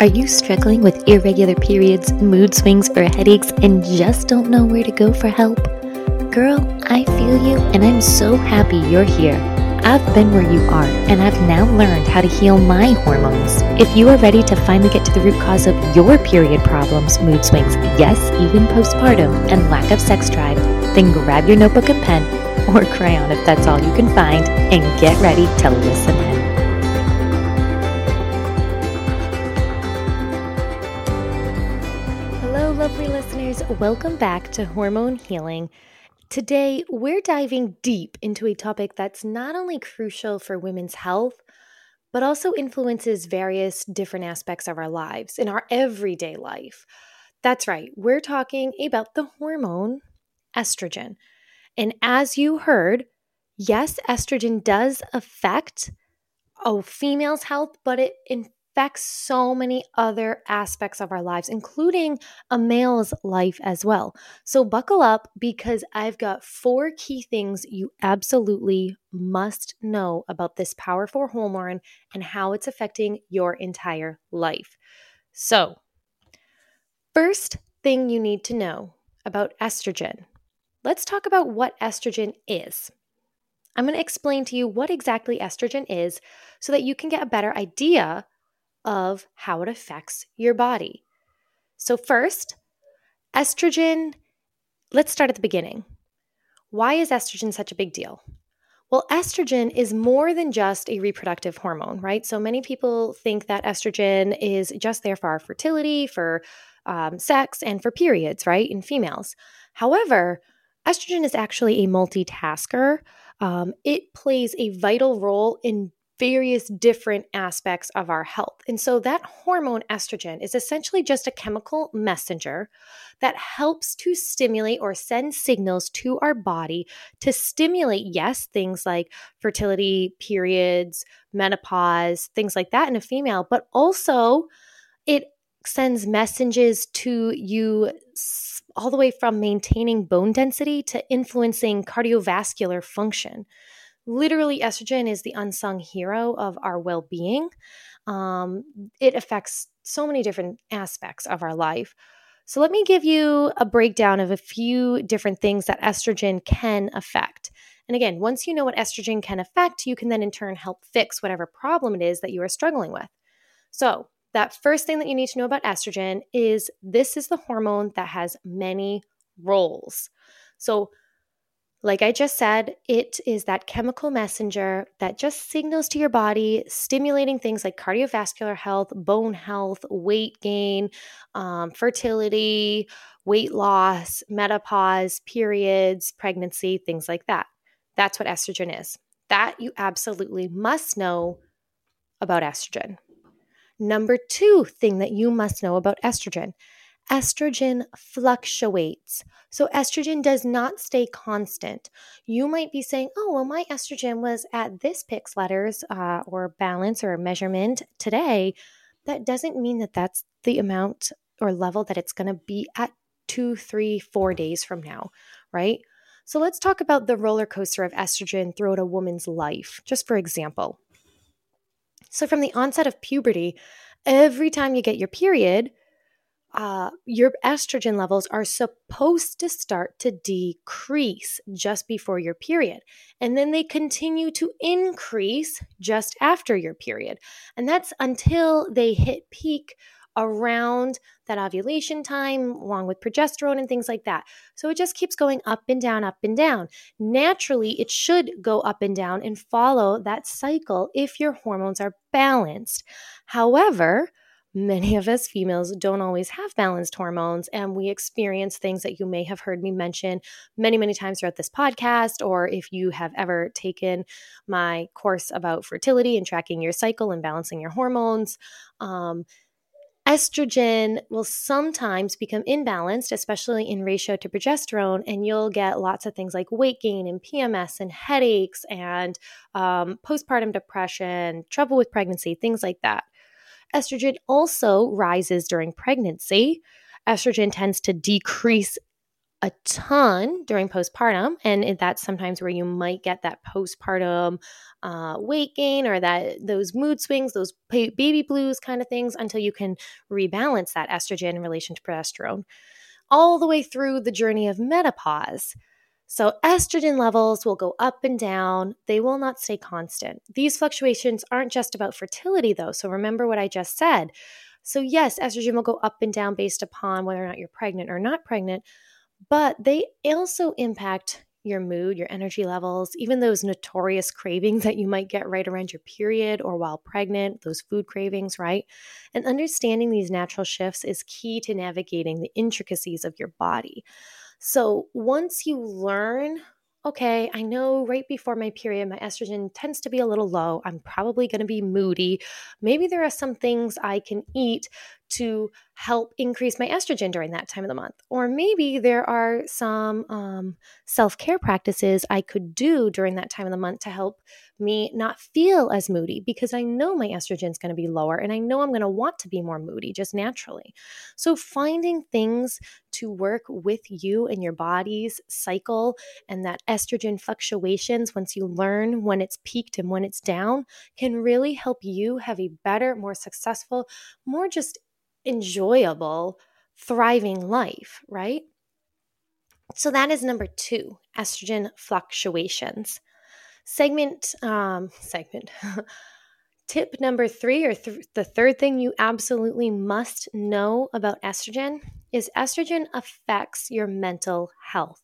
Are you struggling with irregular periods, mood swings, or headaches and just don't know where to go for help? Girl, I feel you and I'm so happy you're here. I've been where you are and I've now learned how to heal my hormones. If you are ready to finally get to the root cause of your period problems, mood swings, yes, even postpartum, and lack of sex drive, then grab your notebook and pen or crayon if that's all you can find and get ready to listen Welcome back to Hormone Healing. Today, we're diving deep into a topic that's not only crucial for women's health, but also influences various different aspects of our lives in our everyday life. That's right, we're talking about the hormone estrogen. And as you heard, yes, estrogen does affect a female's health, but it in affects so many other aspects of our lives, including a male's life as well. So, buckle up because I've got four key things you absolutely must know about this powerful hormone and how it's affecting your entire life. So, first thing you need to know about estrogen. Let's talk about what estrogen is. I'm going to explain to you what exactly estrogen is so that you can get a better idea of how it affects your body. So, first, estrogen, let's start at the beginning. Why is estrogen such a big deal? Well, estrogen is more than just a reproductive hormone, right? So many people think that estrogen is just there for our fertility, for um, sex, and for periods, right, in females. However, estrogen is actually a multitasker. Um, it plays a vital role in various different aspects of our health. And so that hormone estrogen is essentially just a chemical messenger that helps to stimulate or send signals to our body to stimulate, yes, things like fertility, periods, menopause, things like that in a female, but also it sends messages to you all the way from maintaining bone density to influencing cardiovascular function literally estrogen is the unsung hero of our well-being. Um, it affects so many different aspects of our life. So let me give you a breakdown of a few different things that estrogen can affect. And again once you know what estrogen can affect you can then in turn help fix whatever problem it is that you are struggling with. So that first thing that you need to know about estrogen is this is the hormone that has many roles. So like I just said, it is that chemical messenger that just signals to your body, stimulating things like cardiovascular health, bone health, weight gain, um, fertility, weight loss, menopause, periods, pregnancy, things like that. That's what estrogen is. That you absolutely must know about estrogen. Number two thing that you must know about estrogen estrogen fluctuates. So, estrogen does not stay constant. You might be saying, oh, well, my estrogen was at this pix letters uh, or balance or measurement today. That doesn't mean that that's the amount or level that it's going to be at two, three, four days from now, right? So, let's talk about the roller coaster of estrogen throughout a woman's life, just for example. So, from the onset of puberty, every time you get your period, uh, your estrogen levels are supposed to start to decrease just before your period. And then they continue to increase just after your period. And that's until they hit peak around that ovulation time, along with progesterone and things like that. So it just keeps going up and down, up and down. Naturally, it should go up and down and follow that cycle if your hormones are balanced. However, many of us females don't always have balanced hormones and we experience things that you may have heard me mention many many times throughout this podcast or if you have ever taken my course about fertility and tracking your cycle and balancing your hormones um, estrogen will sometimes become imbalanced, especially in ratio to progesterone, and you'll get lots of things like weight gain and PMS and headaches and um, postpartum depression, trouble with pregnancy, things like that. Estrogen also rises during pregnancy. Estrogen tends to decrease a ton during postpartum, and that's sometimes where you might get that postpartum uh, weight gain or that those mood swings, those baby blues kind of things, until you can rebalance that estrogen in relation to progesterone, all the way through the journey of menopause. So, estrogen levels will go up and down. They will not stay constant. These fluctuations aren't just about fertility, though. So, remember what I just said. So, yes, estrogen will go up and down based upon whether or not you're pregnant or not pregnant, but they also impact your mood, your energy levels, even those notorious cravings that you might get right around your period or while pregnant, those food cravings, right? And understanding these natural shifts is key to navigating the intricacies of your body. So once you learn okay, I know right before my period, my estrogen tends to be a little low. I'm probably going to be moody. Maybe there are some things I can eat to help increase my estrogen during that time of the month. Or maybe there are some um, self care practices I could do during that time of the month to help me not feel as moody because I know my estrogen is going to be lower and I know I'm going to want to be more moody just naturally. So, finding things to work with you and your body's cycle and that estrogen fluctuations, once you learn when it's peaked and when it's down, can really help you have a better, more successful, more just enjoyable, thriving life, right? So that is number two estrogen fluctuations. Segment, um, segment. Tip number three, or th- the third thing you absolutely must know about estrogen is estrogen affects your mental health.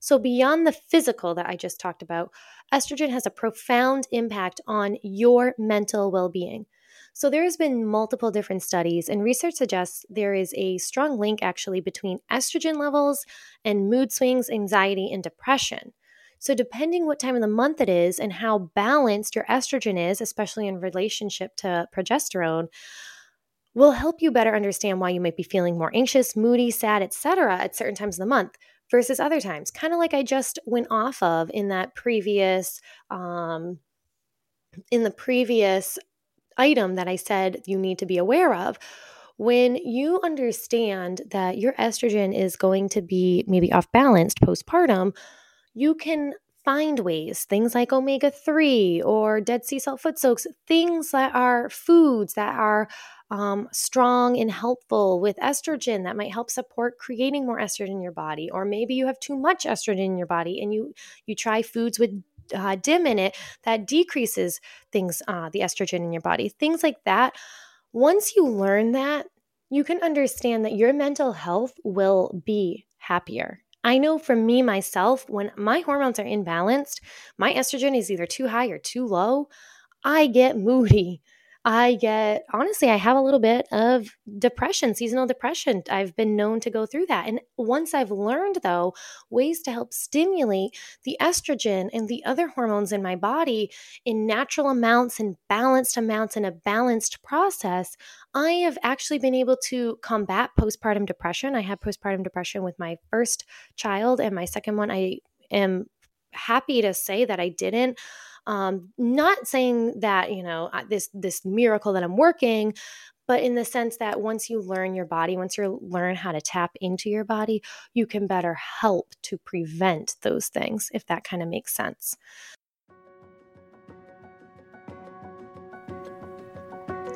So, beyond the physical that I just talked about, estrogen has a profound impact on your mental well being. So there has been multiple different studies, and research suggests there is a strong link actually between estrogen levels and mood swings, anxiety, and depression. So depending what time of the month it is and how balanced your estrogen is, especially in relationship to progesterone, will help you better understand why you might be feeling more anxious, moody, sad, etc. at certain times of the month versus other times. Kind of like I just went off of in that previous um, in the previous item that I said you need to be aware of. When you understand that your estrogen is going to be maybe off balanced postpartum, you can find ways, things like omega 3 or Dead Sea salt foot soaks, things that are foods that are um, strong and helpful with estrogen that might help support creating more estrogen in your body. Or maybe you have too much estrogen in your body and you you try foods with uh, DIM in it that decreases things, uh, the estrogen in your body, things like that. Once you learn that, you can understand that your mental health will be happier. I know for me myself, when my hormones are imbalanced, my estrogen is either too high or too low, I get moody. I get, honestly, I have a little bit of depression, seasonal depression. I've been known to go through that. And once I've learned, though, ways to help stimulate the estrogen and the other hormones in my body in natural amounts and balanced amounts in a balanced process, I have actually been able to combat postpartum depression. I had postpartum depression with my first child, and my second one, I am happy to say that I didn't. Um, not saying that you know this this miracle that I'm working, but in the sense that once you learn your body, once you learn how to tap into your body, you can better help to prevent those things, if that kind of makes sense.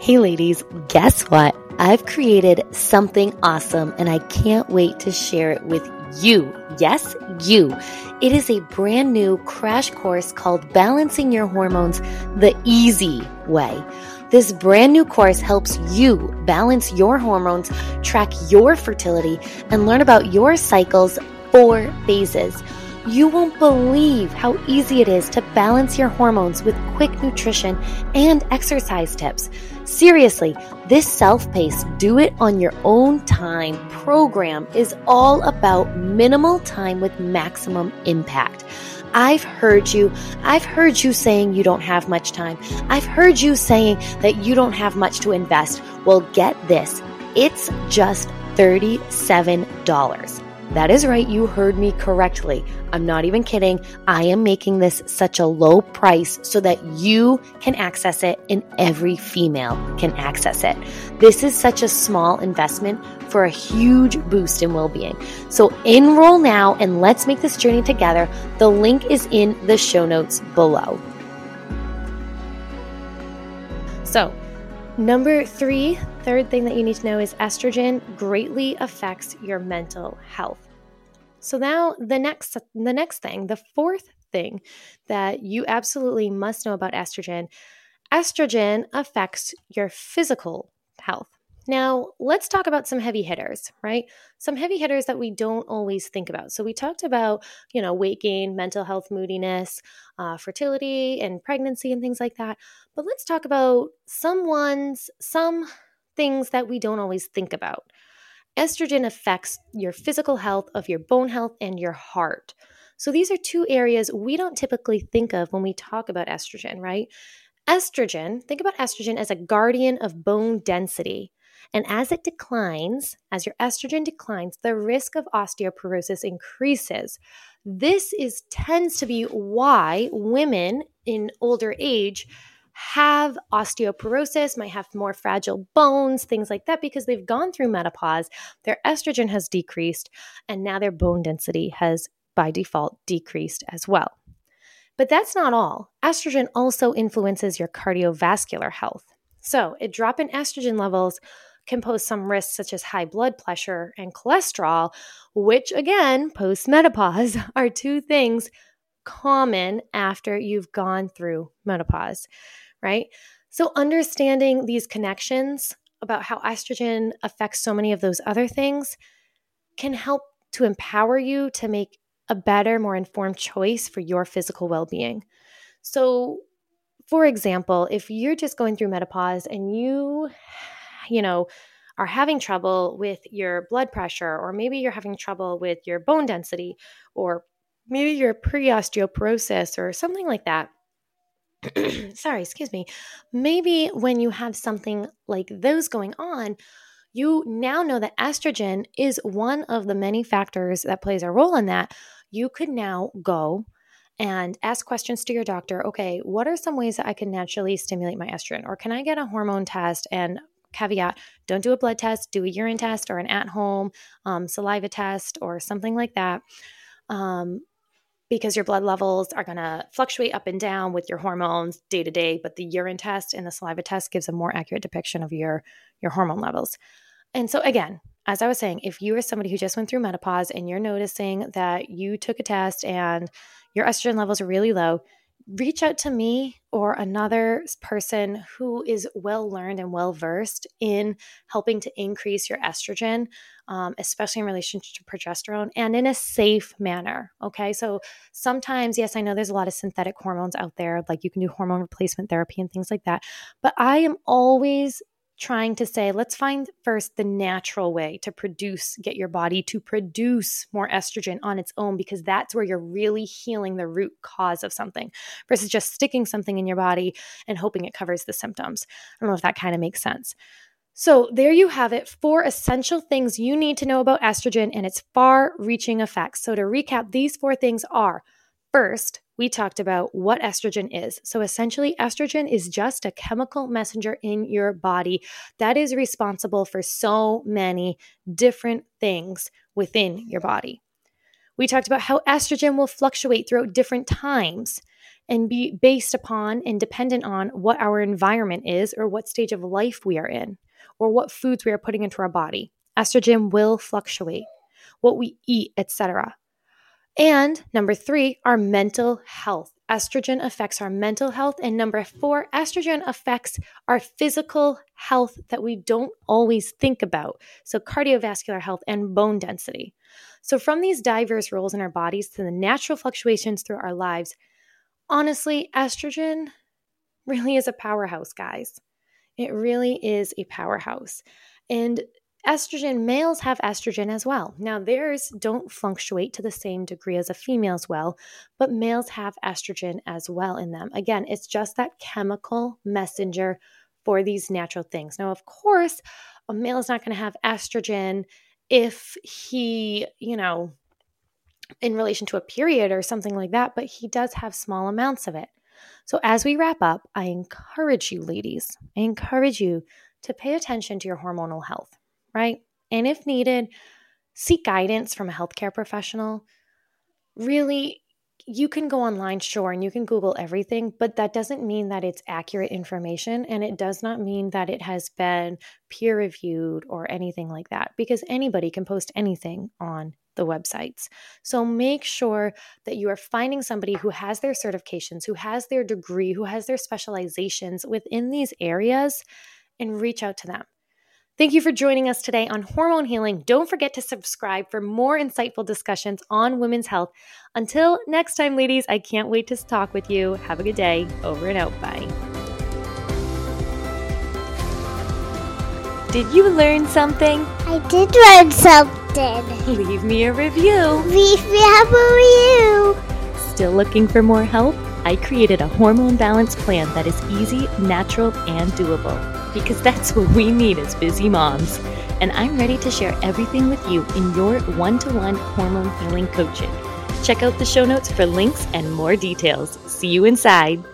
Hey, ladies, guess what? I've created something awesome and I can't wait to share it with you. Yes, you. It is a brand new crash course called Balancing Your Hormones the Easy Way. This brand new course helps you balance your hormones, track your fertility, and learn about your cycle's four phases. You won't believe how easy it is to balance your hormones with quick nutrition and exercise tips. Seriously, this self paced, do it on your own time program is all about minimal time with maximum impact. I've heard you. I've heard you saying you don't have much time. I've heard you saying that you don't have much to invest. Well, get this. It's just $37. That is right, you heard me correctly. I'm not even kidding. I am making this such a low price so that you can access it and every female can access it. This is such a small investment for a huge boost in well being. So enroll now and let's make this journey together. The link is in the show notes below. So, number three, third thing that you need to know is estrogen greatly affects your mental health. So now the next the next thing, the fourth thing that you absolutely must know about estrogen, estrogen affects your physical health. Now, let's talk about some heavy hitters, right? Some heavy hitters that we don't always think about. So, we talked about, you know, weight gain, mental health, moodiness, uh, fertility, and pregnancy, and things like that. But let's talk about some ones, some things that we don't always think about. Estrogen affects your physical health, of your bone health, and your heart. So, these are two areas we don't typically think of when we talk about estrogen, right? Estrogen, think about estrogen as a guardian of bone density. And as it declines, as your estrogen declines, the risk of osteoporosis increases. This is tends to be why women in older age have osteoporosis, might have more fragile bones, things like that, because they've gone through menopause, their estrogen has decreased, and now their bone density has by default decreased as well. But that's not all. Estrogen also influences your cardiovascular health. So, a drop in estrogen levels can pose some risks such as high blood pressure and cholesterol, which again, post menopause, are two things common after you've gone through menopause, right? So, understanding these connections about how estrogen affects so many of those other things can help to empower you to make a better, more informed choice for your physical well being. So, for example, if you're just going through menopause and you you know, are having trouble with your blood pressure, or maybe you're having trouble with your bone density, or maybe you're pre osteoporosis or something like that. Sorry, excuse me. Maybe when you have something like those going on, you now know that estrogen is one of the many factors that plays a role in that. You could now go and ask questions to your doctor. Okay, what are some ways that I can naturally stimulate my estrogen? Or can I get a hormone test and caveat don't do a blood test, do a urine test or an at home um, saliva test or something like that. Um, because your blood levels are going to fluctuate up and down with your hormones day to day but the urine test and the saliva test gives a more accurate depiction of your your hormone levels and so again as i was saying if you are somebody who just went through menopause and you're noticing that you took a test and your estrogen levels are really low reach out to me or another person who is well learned and well versed in helping to increase your estrogen, um, especially in relation to progesterone and in a safe manner. Okay. So sometimes, yes, I know there's a lot of synthetic hormones out there, like you can do hormone replacement therapy and things like that. But I am always trying to say, let's find first the natural way to produce, get your body to produce more estrogen on its own, because that's where you're really healing the root cause of something versus just sticking something in your body and hoping it covers the symptoms. I don't know if that kind of makes sense. So, there you have it four essential things you need to know about estrogen and its far reaching effects. So, to recap, these four things are first, we talked about what estrogen is. So, essentially, estrogen is just a chemical messenger in your body that is responsible for so many different things within your body. We talked about how estrogen will fluctuate throughout different times and be based upon and dependent on what our environment is or what stage of life we are in or what foods we are putting into our body. Estrogen will fluctuate, what we eat, etc. And number three, our mental health. Estrogen affects our mental health. And number four, estrogen affects our physical health that we don't always think about. So, cardiovascular health and bone density. So, from these diverse roles in our bodies to the natural fluctuations through our lives, honestly, estrogen really is a powerhouse, guys. It really is a powerhouse. And estrogen, males have estrogen as well. Now, theirs don't fluctuate to the same degree as a female's well, but males have estrogen as well in them. Again, it's just that chemical messenger for these natural things. Now, of course, a male is not going to have estrogen if he, you know, in relation to a period or something like that, but he does have small amounts of it. So, as we wrap up, I encourage you, ladies, I encourage you to pay attention to your hormonal health, right? And if needed, seek guidance from a healthcare professional. Really, you can go online, sure, and you can Google everything, but that doesn't mean that it's accurate information. And it does not mean that it has been peer reviewed or anything like that, because anybody can post anything on the websites. So make sure that you are finding somebody who has their certifications, who has their degree, who has their specializations within these areas, and reach out to them. Thank you for joining us today on Hormone Healing. Don't forget to subscribe for more insightful discussions on women's health. Until next time, ladies, I can't wait to talk with you. Have a good day. Over and out. Bye. Did you learn something? I did learn something. Leave me a review. Leave me a review. Still looking for more help? I created a hormone balance plan that is easy, natural, and doable because that's what we need as busy moms. And I'm ready to share everything with you in your one to one hormone healing coaching. Check out the show notes for links and more details. See you inside.